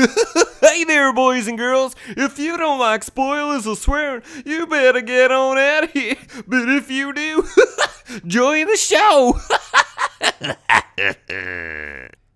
hey there, boys and girls. If you don't like spoilers or swearing, you better get on out of here. But if you do, join the show.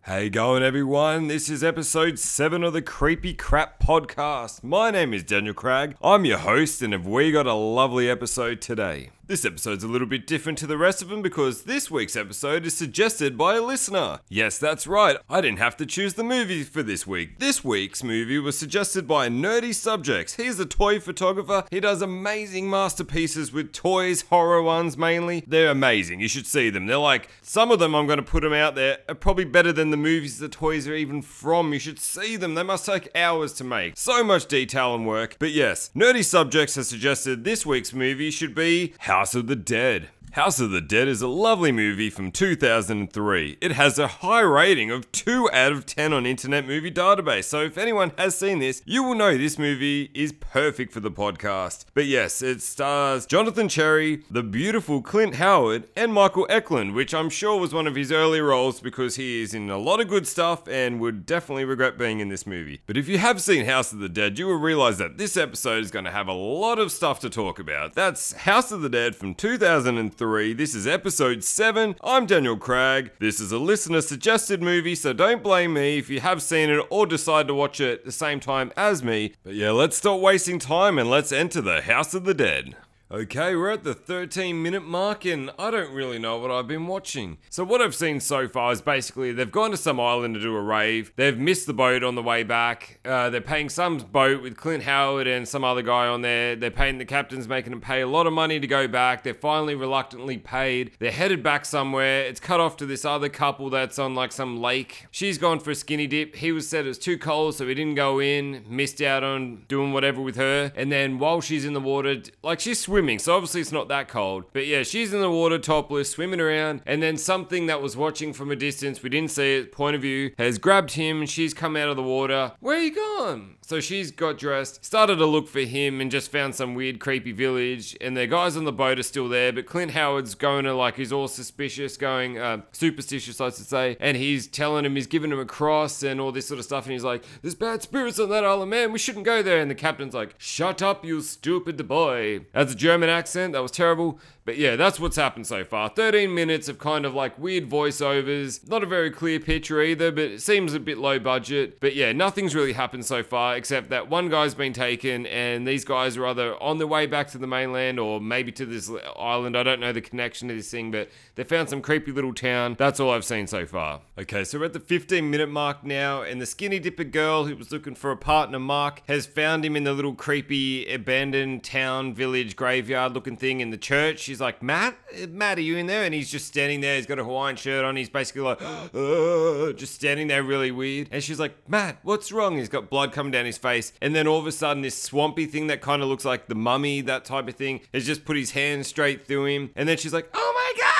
Hey going everyone, this is episode 7 of the Creepy Crap Podcast. My name is Daniel Craig, I'm your host and have we got a lovely episode today. This episode's a little bit different to the rest of them because this week's episode is suggested by a listener. Yes, that's right, I didn't have to choose the movie for this week. This week's movie was suggested by Nerdy Subjects. He's a toy photographer, he does amazing masterpieces with toys, horror ones mainly. They're amazing, you should see them. They're like, some of them I'm going to put them out there are probably better than the movies the toys are even from. You should see them, they must take hours to make. So much detail and work. But yes, Nerdy Subjects has suggested this week's movie should be House of the Dead. House of the Dead is a lovely movie from 2003. It has a high rating of 2 out of 10 on Internet Movie Database, so if anyone has seen this, you will know this movie is perfect for the podcast. But yes, it stars Jonathan Cherry, the beautiful Clint Howard, and Michael Eklund, which I'm sure was one of his early roles because he is in a lot of good stuff and would definitely regret being in this movie. But if you have seen House of the Dead, you will realize that this episode is going to have a lot of stuff to talk about. That's House of the Dead from 2003 this is episode 7. I'm Daniel Craig. This is a listener suggested movie, so don't blame me if you have seen it or decide to watch it at the same time as me. But yeah, let's stop wasting time and let's enter the House of the Dead. Okay, we're at the 13 minute mark, and I don't really know what I've been watching. So, what I've seen so far is basically they've gone to some island to do a rave. They've missed the boat on the way back. Uh, they're paying some boat with Clint Howard and some other guy on there. They're paying the captain's making them pay a lot of money to go back. They're finally reluctantly paid. They're headed back somewhere. It's cut off to this other couple that's on like some lake. She's gone for a skinny dip. He was said it was too cold, so he didn't go in. Missed out on doing whatever with her. And then while she's in the water, like she's swimming swimming, so obviously it's not that cold. But yeah, she's in the water topless, swimming around, and then something that was watching from a distance, we didn't see it, point of view, has grabbed him and she's come out of the water. Where are you gone? So she's got dressed, started to look for him, and just found some weird, creepy village. And the guys on the boat are still there, but Clint Howard's going to like, he's all suspicious, going uh, superstitious, I should say. And he's telling him, he's giving him a cross and all this sort of stuff. And he's like, There's bad spirits on that island, man. We shouldn't go there. And the captain's like, Shut up, you stupid boy. That's a German accent. That was terrible. But yeah, that's what's happened so far. 13 minutes of kind of like weird voiceovers. Not a very clear picture either, but it seems a bit low budget. But yeah, nothing's really happened so far except that one guy's been taken and these guys are either on their way back to the mainland or maybe to this island. I don't know the connection to this thing, but they found some creepy little town. That's all I've seen so far. Okay, so we're at the 15 minute mark now, and the skinny dipper girl who was looking for a partner, Mark, has found him in the little creepy abandoned town, village, graveyard looking thing in the church. She's like, Matt? Matt, are you in there? And he's just standing there. He's got a Hawaiian shirt on. He's basically like, uh, just standing there really weird. And she's like, Matt, what's wrong? He's got blood coming down his face. And then all of a sudden, this swampy thing that kind of looks like the mummy, that type of thing, has just put his hand straight through him. And then she's like, oh my God!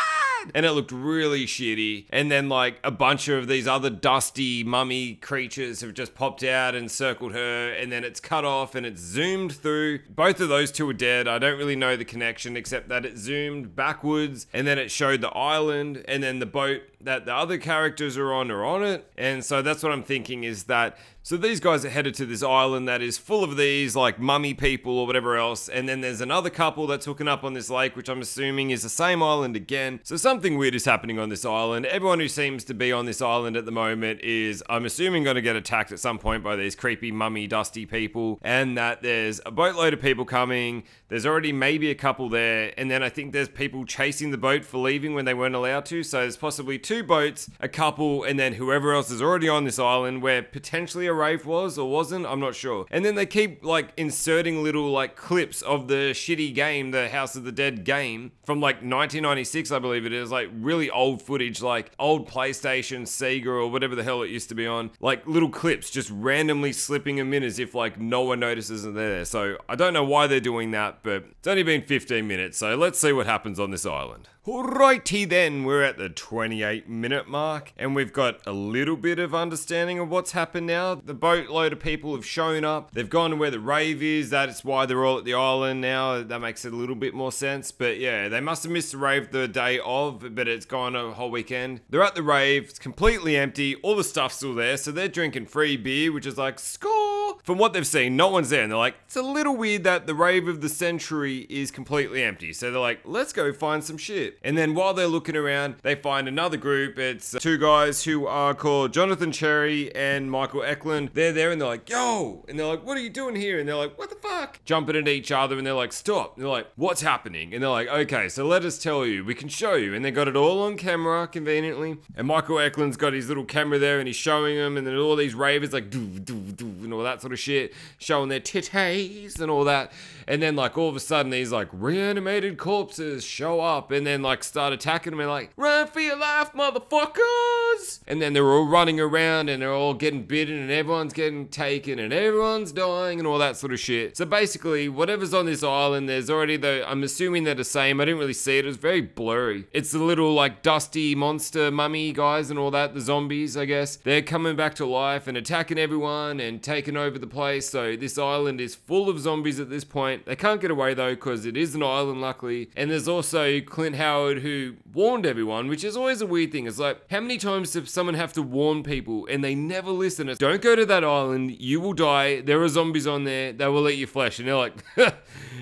And it looked really shitty. And then like a bunch of these other dusty mummy creatures have just popped out and circled her, and then it's cut off and it's zoomed through. Both of those two are dead. I don't really know the connection except that it zoomed backwards and then it showed the island and then the boat that the other characters are on are on it. And so that's what I'm thinking is that so these guys are headed to this island that is full of these like mummy people or whatever else, and then there's another couple that's hooking up on this lake, which I'm assuming is the same island again. So something weird is happening on this island. Everyone who seems to be on this island at the moment is, I'm assuming, going to get attacked at some point by these creepy mummy dusty people, and that there's a boatload of people coming. There's already maybe a couple there, and then I think there's people chasing the boat for leaving when they weren't allowed to. So there's possibly two boats, a couple, and then whoever else is already on this island where potentially a rave was or wasn't, I'm not sure. And then they keep like inserting little like clips of the shitty game, the House of the Dead game from like 1996, I believe it is, like really old footage, like old PlayStation, Sega, or whatever the hell it used to be on. Like little clips just randomly slipping them in as if like no one notices they're there. So I don't know why they're doing that, but it's only been 15 minutes, so let's see what happens on this island. Alrighty then, we're at the 28 minute mark and we've got a little bit of understanding of what's happened now. The boatload of people have shown up. They've gone to where the rave is. That's why they're all at the island now. That makes it a little bit more sense. But yeah, they must have missed the rave the day of, but it's gone a whole weekend. They're at the rave. It's completely empty. All the stuff's still there. So they're drinking free beer, which is like, score. From what they've seen, no one's there. And they're like, it's a little weird that the rave of the century is completely empty. So they're like, let's go find some shit. And then while they're looking around, they find another group. It's uh, two guys who are called Jonathan Cherry and Michael Eklund. They're there and they're like, yo! And they're like, what are you doing here? And they're like, what the fuck? Jumping at each other and they're like, stop. And they're like, what's happening? And they're like, okay, so let us tell you. We can show you. And they got it all on camera conveniently. And Michael Eklund's got his little camera there and he's showing them. And then all these ravers like, doo, doo, doo, and all that sort of shit, showing their titties and all that. And then like all of a sudden these like reanimated corpses show up and then like start attacking them and like, run for your life, motherfuckers! And then they're all running around and they're all getting bitten and everyone's getting taken and everyone's dying and all that sort of shit. So basically, whatever's on this island, there's already the, I'm assuming they're the same. I didn't really see it. It was very blurry. It's the little like dusty monster mummy guys and all that, the zombies, I guess. They're coming back to life and attacking everyone and taking over the place. So this island is full of zombies at this point. They can't get away though because it is an island, luckily. And there's also Clint Howard who warned everyone, which is always a weird thing. It's like, how many times does someone have to warn people and they never listen? It's don't go to that island, you will die. There are zombies on there, they will eat your flesh. And they're like,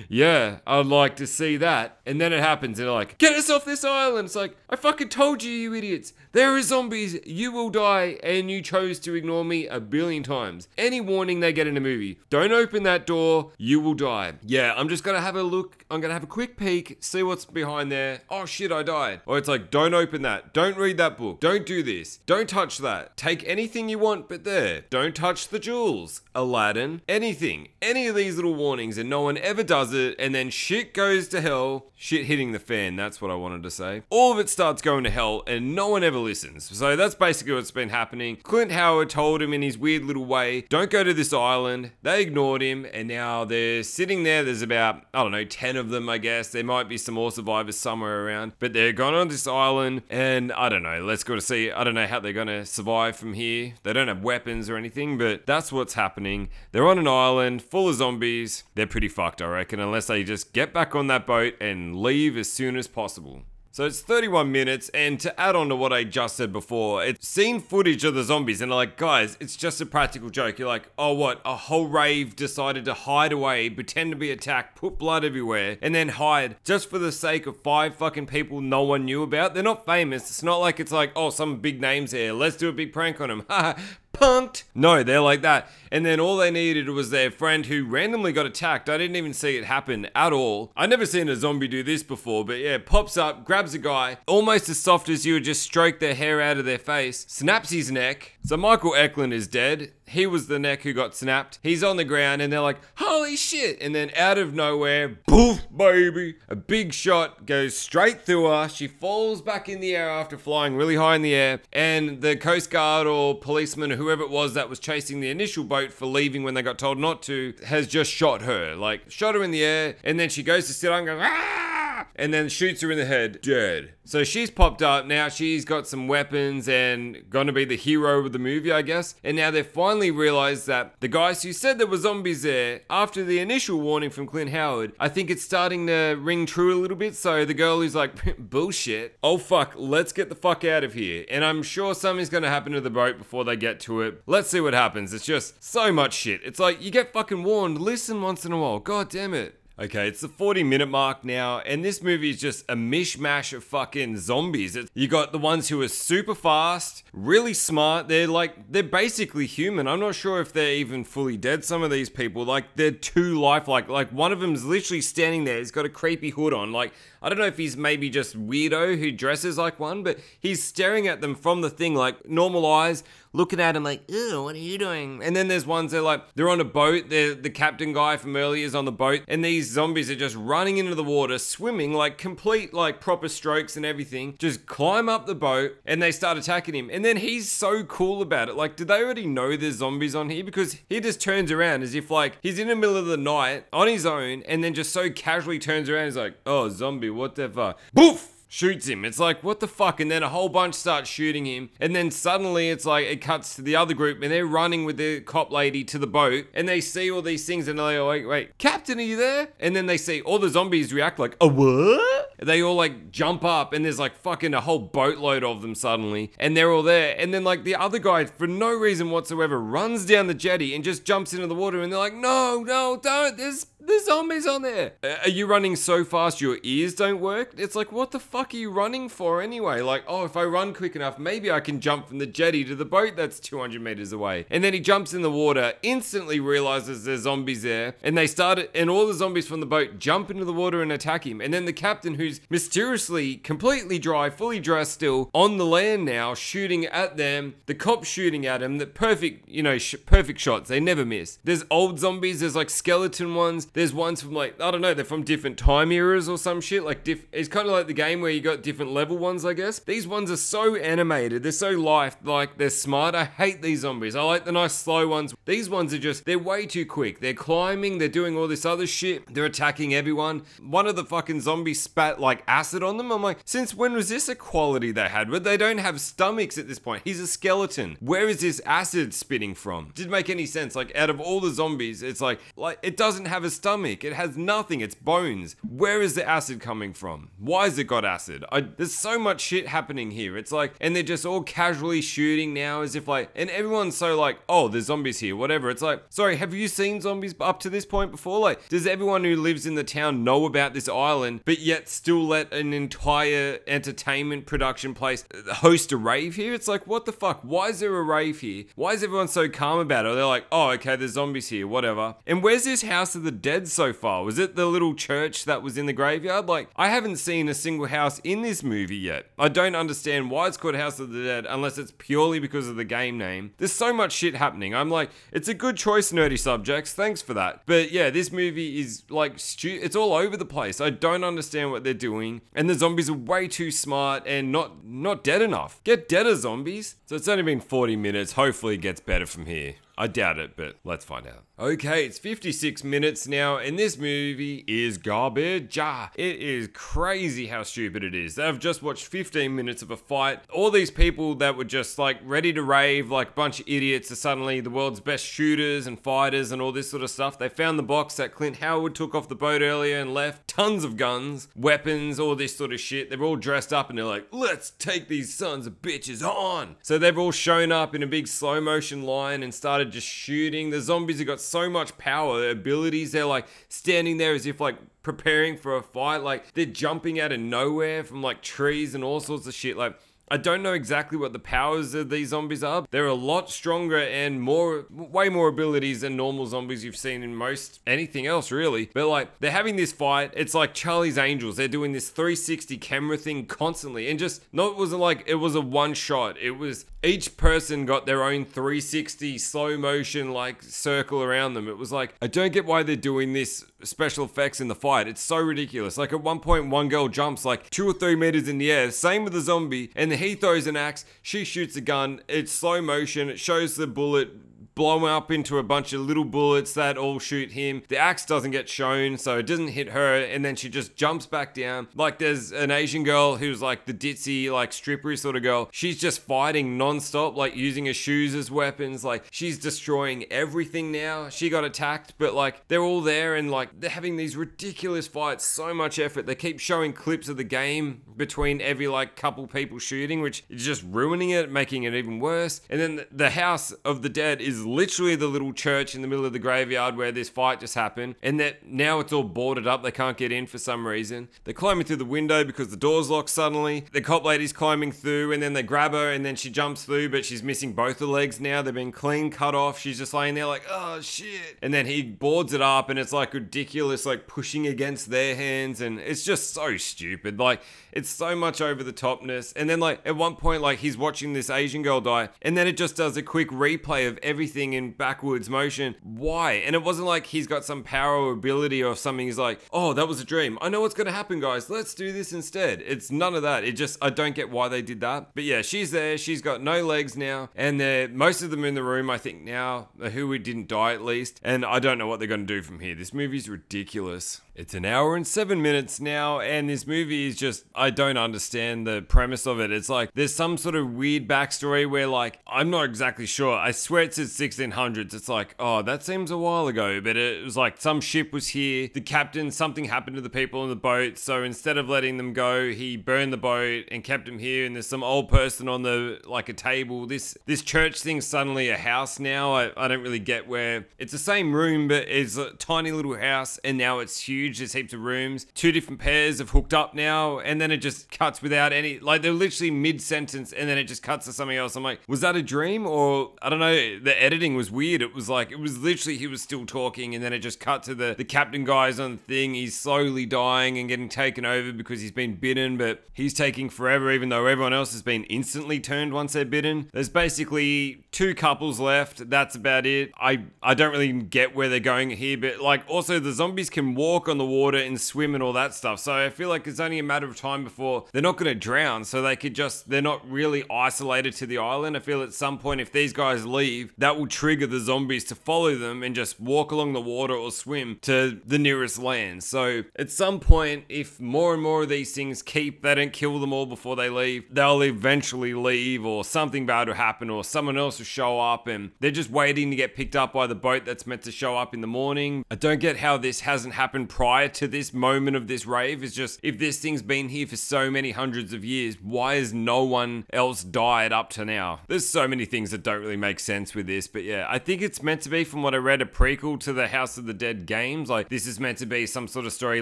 yeah, I'd like to see that. And then it happens, and they're like, get us off this island. It's like, I fucking told you, you idiots. There are zombies, you will die, and you chose to ignore me a billion times. Any warning they get in a movie, don't open that door, you will die. Yeah, I'm just gonna have a look, I'm gonna have a quick peek, see what's behind there. Oh shit, I died. Or it's like, don't open that, don't read that book, don't do this, don't touch that. Take anything you want, but there. Don't touch the jewels. Aladdin, anything, any of these little warnings, and no one ever does it, and then shit goes to hell. Shit hitting the fan, that's what I wanted to say. All of it starts going to hell, and no one ever listens. So that's basically what's been happening. Clint Howard told him in his weird little way, don't go to this island. They ignored him, and now they're sitting there. There's about, I don't know, 10 of them, I guess. There might be some more survivors somewhere around, but they're gone on this island, and I don't know. Let's go to see. I don't know how they're going to survive from here. They don't have weapons or anything, but that's what's happening. They're on an island full of zombies. They're pretty fucked, I reckon, unless they just get back on that boat and leave as soon as possible. So it's 31 minutes, and to add on to what I just said before, it's seen footage of the zombies, and like, guys, it's just a practical joke. You're like, oh, what? A whole rave decided to hide away, pretend to be attacked, put blood everywhere, and then hide just for the sake of five fucking people no one knew about? They're not famous. It's not like it's like, oh, some big names here. Let's do a big prank on them. punked. No, they're like that. And then all they needed was their friend who randomly got attacked. I didn't even see it happen at all. I never seen a zombie do this before, but yeah, pops up, grabs a guy, almost as soft as you would just stroke their hair out of their face, snaps his neck. So Michael Eklund is dead. He was the neck who got snapped. He's on the ground and they're like, holy shit. And then out of nowhere, poof, baby, a big shot goes straight through her. She falls back in the air after flying really high in the air. And the Coast Guard or policeman, or whoever it was that was chasing the initial boat for leaving when they got told not to, has just shot her. Like, shot her in the air. And then she goes to sit on, goes, ah! And then shoots her in the head, dead. So she's popped up. Now she's got some weapons and gonna be the hero of the movie, I guess. And now they've finally realized that the guys who said there were zombies there, after the initial warning from Clint Howard, I think it's starting to ring true a little bit. So the girl is like, bullshit. Oh fuck, let's get the fuck out of here. And I'm sure something's gonna happen to the boat before they get to it. Let's see what happens. It's just so much shit. It's like you get fucking warned. Listen once in a while. God damn it. Okay, it's the 40 minute mark now, and this movie is just a mishmash of fucking zombies. It's, you got the ones who are super fast, really smart. They're like, they're basically human. I'm not sure if they're even fully dead, some of these people. Like, they're too lifelike. Like, one of them's literally standing there. He's got a creepy hood on. Like, I don't know if he's maybe just weirdo who dresses like one, but he's staring at them from the thing, like normal eyes, looking at him like, ew, what are you doing? And then there's ones that like, they're on a boat, they're, the captain guy from earlier is on the boat, and these zombies are just running into the water, swimming like complete, like proper strokes and everything, just climb up the boat, and they start attacking him. And then he's so cool about it. Like, did they already know there's zombies on here? Because he just turns around as if like he's in the middle of the night on his own, and then just so casually turns around, he's like, oh, zombie, whatever. Boof! Shoots him. It's like, what the fuck? And then a whole bunch start shooting him. And then suddenly it's like, it cuts to the other group and they're running with the cop lady to the boat and they see all these things and they're like, wait, wait, Captain, are you there? And then they see all the zombies react like, a what? They all like jump up and there's like fucking a whole boatload of them suddenly and they're all there. And then like the other guy, for no reason whatsoever, runs down the jetty and just jumps into the water and they're like, no, no, don't. There's there's zombies on there. Are you running so fast your ears don't work? It's like, what the fuck are you running for anyway? Like, oh, if I run quick enough, maybe I can jump from the jetty to the boat that's 200 meters away. And then he jumps in the water, instantly realizes there's zombies there, and they start and all the zombies from the boat jump into the water and attack him. And then the captain, who's mysteriously completely dry, fully dressed still, on the land now, shooting at them, the cops shooting at him, the perfect, you know, sh- perfect shots. They never miss. There's old zombies, there's like skeleton ones, there's ones from like I don't know, they're from different time eras or some shit. Like diff- it's kind of like the game where you got different level ones, I guess. These ones are so animated, they're so life like they're smart. I hate these zombies. I like the nice slow ones. These ones are just they're way too quick. They're climbing, they're doing all this other shit. They're attacking everyone. One of the fucking zombies spat like acid on them. I'm like, since when was this a quality they had? But they don't have stomachs at this point. He's a skeleton. Where is this acid spitting from? Didn't make any sense. Like out of all the zombies, it's like like it doesn't have a stomach. It has nothing. It's bones. Where is the acid coming from? Why has it got acid? I, there's so much shit happening here. It's like, and they're just all casually shooting now as if like, and everyone's so like, oh, there's zombies here, whatever. It's like, sorry, have you seen zombies up to this point before? Like, does everyone who lives in the town know about this island, but yet still let an entire entertainment production place host a rave here? It's like, what the fuck? Why is there a rave here? Why is everyone so calm about it? They're like, oh, okay, there's zombies here, whatever. And where's this House of the Dead so far? Was it the little church that was in the graveyard? Like, I haven't seen a single house in this movie yet. I don't understand why it's called House of the Dead unless it's purely because of the game name. There's so much shit happening. I'm like, it's a good choice, nerdy subjects. Thanks for that. But yeah, this movie is like, stu- it's all over the place. I don't understand what they're doing, and the zombies are way too smart and not not dead enough. Get deader zombies. So it's only been 40 minutes. Hopefully, it gets better from here. I doubt it, but let's find out. Okay, it's 56 minutes now, and this movie is garbage. Ah, It is crazy how stupid it is. They've just watched 15 minutes of a fight. All these people that were just like ready to rave, like a bunch of idiots, are suddenly the world's best shooters and fighters and all this sort of stuff. They found the box that Clint Howard took off the boat earlier and left. Tons of guns, weapons, all this sort of shit. They're all dressed up and they're like, let's take these sons of bitches on. So they've all shown up in a big slow motion line and started just shooting. The zombies have got so much power, their abilities. They're like standing there as if like preparing for a fight. Like they're jumping out of nowhere from like trees and all sorts of shit. Like I don't know exactly what the powers of these zombies are. They're a lot stronger and more, way more abilities than normal zombies you've seen in most anything else, really. But like, they're having this fight. It's like Charlie's Angels. They're doing this 360 camera thing constantly, and just no, it wasn't like it was a one shot. It was each person got their own 360 slow motion like circle around them. It was like I don't get why they're doing this special effects in the fight. It's so ridiculous. Like at one point, one girl jumps like two or three meters in the air. Same with the zombie, and he throws an axe. She shoots a gun. It's slow motion. It shows the bullet blow up into a bunch of little bullets that all shoot him. The axe doesn't get shown, so it doesn't hit her, and then she just jumps back down. Like there's an Asian girl who's like the ditzy, like strippery sort of girl. She's just fighting non-stop, like using her shoes as weapons. Like she's destroying everything now. She got attacked, but like they're all there and like they're having these ridiculous fights, so much effort. They keep showing clips of the game between every like couple people shooting, which is just ruining it, making it even worse. And then the- the house of the dead is literally the little church in the middle of the graveyard where this fight just happened. And that now it's all boarded up. They can't get in for some reason. They're climbing through the window because the door's locked suddenly. The cop lady's climbing through and then they grab her and then she jumps through, but she's missing both the legs now. They've been clean cut off. She's just laying there like, oh shit. And then he boards it up and it's like ridiculous, like pushing against their hands. And it's just so stupid. Like, it's so much over the topness. And then, like, at one point, like, he's watching this Asian girl die, and then it just does a quick replay of everything in backwards motion. Why? And it wasn't like he's got some power or ability or something. He's like, oh, that was a dream. I know what's to happen, guys. Let's do this instead. It's none of that. It just, I don't get why they did that. But yeah, she's there. She's got no legs now. And they're, most of them in the room, I think now, who we didn't die at least. And I don't know what they're to do from here. This movie's ridiculous. It's an hour and seven minutes now, and this movie is just, I don't understand the premise of it. It's like there's some sort of weird backstory where, like, I'm not exactly sure. I swear it says 1600s. It's like, oh, that seems a while ago, but it was like some ship was here. The captain, something happened to the people in the boat, so instead of letting them go, he burned the boat and kept them here. And there's some old person on the, like, a table. This this church thing's suddenly a house now. I, I don't really get where it's the same room, but it's a tiny little house, and now it's huge huge. There's heaps of rooms. Two different pairs have hooked up now, and then it just cuts without any. Like they're literally mid sentence, and then it just cuts to something else. I'm like, was that a dream or I don't know? The editing was weird. It was like it was literally he was still talking, and then it just cut to the the captain guy's on the thing. He's slowly dying and getting taken over because he's been bitten, but he's taking forever, even though everyone else has been instantly turned once they're bitten. There's basically two couples left. That's about it. I I don't really get where they're going here, but like also the zombies can walk on the water and swim and all that stuff. So I feel like it's only a matter of time before they're not going to drown. So they could just, they're not really isolated to the island. I feel at some point, if these guys leave, that will trigger the zombies to follow them and just walk along the water or swim to the nearest land. So at some point, if more and more of these things keep, they don't kill them all before they leave, they'll eventually leave or something bad will happen or someone else will show up and they're just waiting to get picked up by the boat that's meant to show up in the morning. I don't get how this hasn't happened prior to this moment of this rave is just if this thing's been here for so many hundreds of years, why has no one else died up to now? There's so many things that don't really make sense with this, but yeah, I think it's meant to be, from what I read, a prequel to the House of the Dead games. Like, this is meant to be some sort of story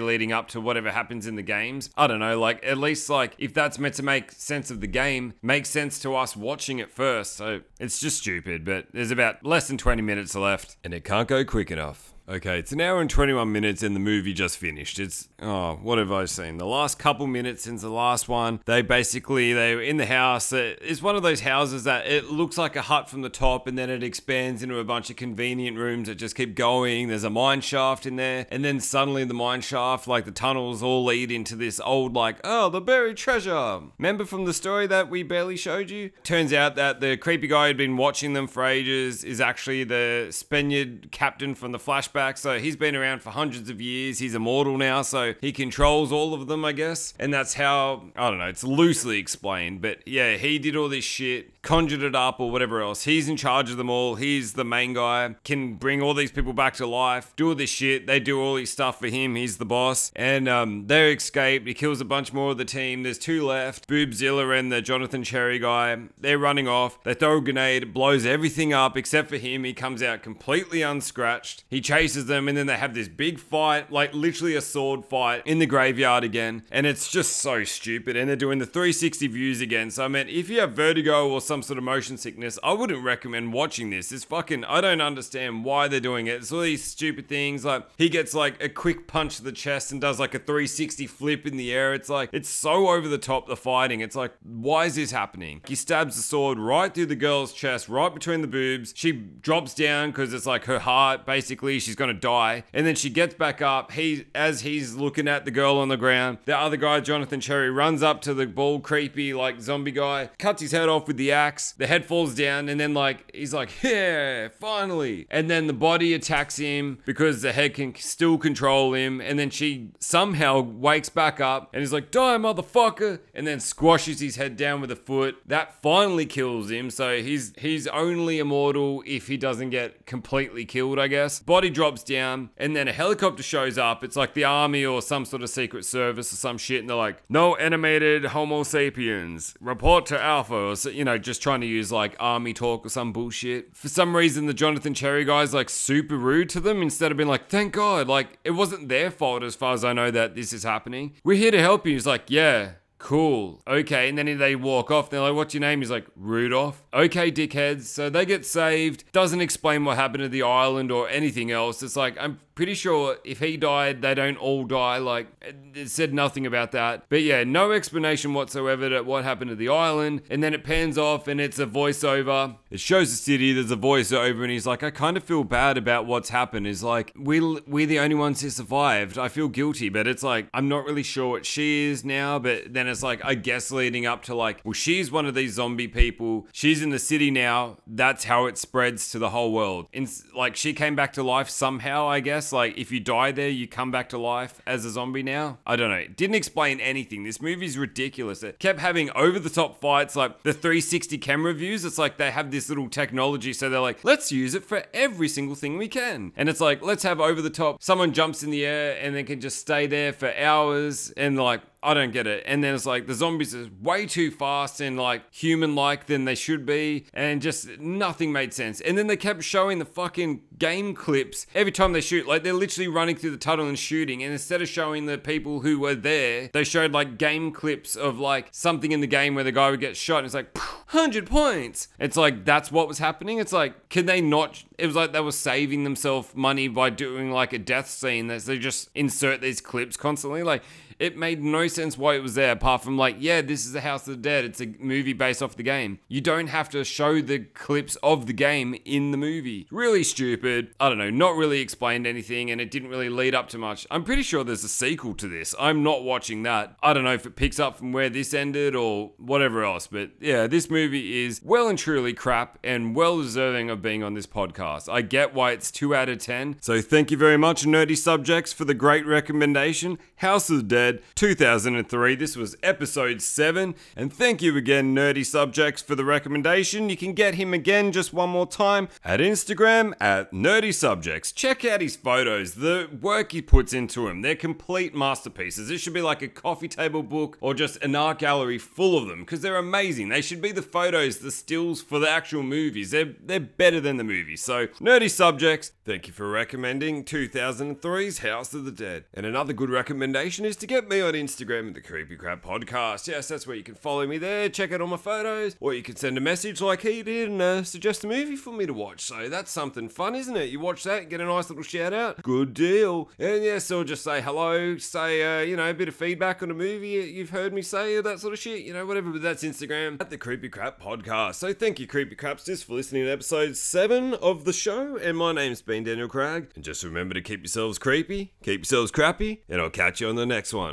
leading up to whatever happens in the games. I don't know, like, at least, like, if that's meant to make sense of the game, makes sense to us watching it first. So it's just stupid, but there's about less than 20 minutes left, and it can't go quick enough. Okay, it's an hour and 21 minutes and the movie just finished. It's, oh, what have I seen? The last couple minutes since the last one, they basically, they were in the house. Uh, it's one of those houses that it looks like a hut from the top and then it expands into a bunch of convenient rooms that just keep going. There's a mine shaft in there. And then suddenly the mine shaft, like the tunnels all lead into this old, like, oh, the buried treasure. Remember from the story that we barely showed you? Turns out that the creepy guy who'd been watching them for ages is actually the Spaniard captain from the flashback flashback. So he's been around for hundreds of years. He's immortal now, so he controls all of them, I guess. And that's how, I don't know, it's loosely explained. But yeah, he did all this shit conjured it up or whatever else. He's in charge of them all. He's the main guy, can bring all these people back to life, do all this shit. They do all his stuff for him. He's the boss. And um, they escape. He kills a bunch more of the team. There's two left Boobzilla and the Jonathan Cherry guy. They're running off. They throw a grenade, blows everything up except for him. He comes out completely unscratched. He chases them, and then they have this big fight, like literally a sword fight in the graveyard again. And it's just so stupid. And they're doing the 360 views again. So, I mean, if you have vertigo or some sort of motion sickness, I wouldn't recommend watching this. It's fucking, I don't understand why they're doing it. It's all these stupid things. Like, he gets like a quick punch to the chest and does like a 360 flip in the air. It's like, it's so over the top, the fighting. It's like, why is this happening? He stabs the sword right through the girl's chest, right between the boobs. She drops down because it's like her heart, basically, she's gonna die. And then she gets back up. He, as he's looking at the girl on the ground, the other guy, Jonathan Cherry, runs up to the bald, creepy, like zombie guy, cuts his head off with the axe. The head falls down, and then like he's like, "Yeah, finally!" And then the body attacks him because the head can still control him. And then she somehow wakes back up and is like, "Die, motherfucker!" And then squashes his head down with a foot. That finally kills him. So he's he's only immortal if he doesn't get completely killed, I guess. Body drops down, and then a helicopter shows up. It's like the army or some sort of secret service or some shit, and they're like, "No animated Homo sapiens. Report to Alpha." Or you know, just trying to use like army talk or some bullshit. For some reason, the Jonathan Cherry guy's like super rude to them instead of being like, thank God. Like, it wasn't their fault as far as I know that this is happening. We're here to help you. He's like, yeah, Cool. Okay. And then they walk off. They're like, what's your name? He's like, Rudolph. Okay, dickheads. So they get saved. Doesn't explain what happened to the island or anything else. It's like, I'm pretty sure if he died, they don't all die. Like, it said nothing about that. But yeah, no explanation whatsoever to what happened to the island. And then it pans off and it's a voiceover. It shows the city, there's a voiceover, and he's like, I kind of feel bad about what's happened. Is like, we, we're the only ones who survived. I feel guilty, but it's like, I'm not really sure what she is now. But then it's like, I guess leading up to like, well, she's one of these zombie people. She's in the city now. That's how it spreads to the whole world. And like, she came back to life somehow, I guess. Like, if you die there, you come back to life as a zombie now. I don't know. It didn't explain anything. This movie's ridiculous. It kept having over the top fights, like the 360 camera views. It's like they have this little technology. So they're like, let's use it for every single thing we can. And it's like, let's have over the top. Someone jumps in the air and then can just stay there for hours. And like, I don't get it. And then it's like the zombies are way too fast and like human like than they should be. And just nothing made sense. And then they kept showing the fucking game clips every time they shoot. Like they're literally running through the tunnel and shooting. And instead of showing the people who were there, they showed like game clips of like something in the game where the guy would get shot and it's like 100 points. It's like that's what was happening. It's like, can they not? It was like they were saving themselves money by doing like a death scene that they just insert these clips constantly. Like, it made no sense why it was there apart from like, yeah, this is the House of the Dead. It's a movie based off the game. You don't have to show the clips of the game in the movie. Really stupid. I don't know, not really explained anything and it didn't really lead up to much. I'm pretty sure there's a sequel to this. I'm not watching that. I don't know if it picks up from where this ended or whatever else, but yeah, this movie is well and truly crap and well deserving of being on this podcast. I get why it's 2 out of 10. So thank you very much, Nerdy Subjects, for the great recommendation. House of the Dead 2003. This was episode 7. And thank you again, Nerdy Subjects, for the recommendation. You can get him again just one more time at Instagram at Nerdy Subjects. Check out his photos, the work he puts into them. They're complete masterpieces. This should be like a coffee table book or just an art gallery full of them because they're amazing. They should be the photos, the stills for the actual movies. They're, they're better than the movies. So, Nerdy Subjects, thank you for recommending 2003's House of the Dead. And another good recommendation is to get me on Instagram at the Creepy Crap Podcast. Yes, that's where you can follow me there, check out all my photos, or you can send a message like he did and uh, suggest a movie for me to watch. So that's something fun, isn't it? You watch that, get a nice little shout out. Good deal. And yes, or just say hello, say, uh, you know, a bit of feedback on a movie you've heard me say, or that sort of shit, you know, whatever. But that's Instagram at the Creepy Crap Podcast. So thank you, Creepy Crapsters, for listening to episode 7 of the show. And my name's been Daniel Cragg. And just remember to keep yourselves creepy, keep yourselves crappy, and I'll catch you on the next one.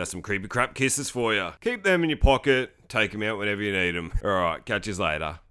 That's some creepy crap kisses for you. Keep them in your pocket. Take them out whenever you need them. All right, catch you later.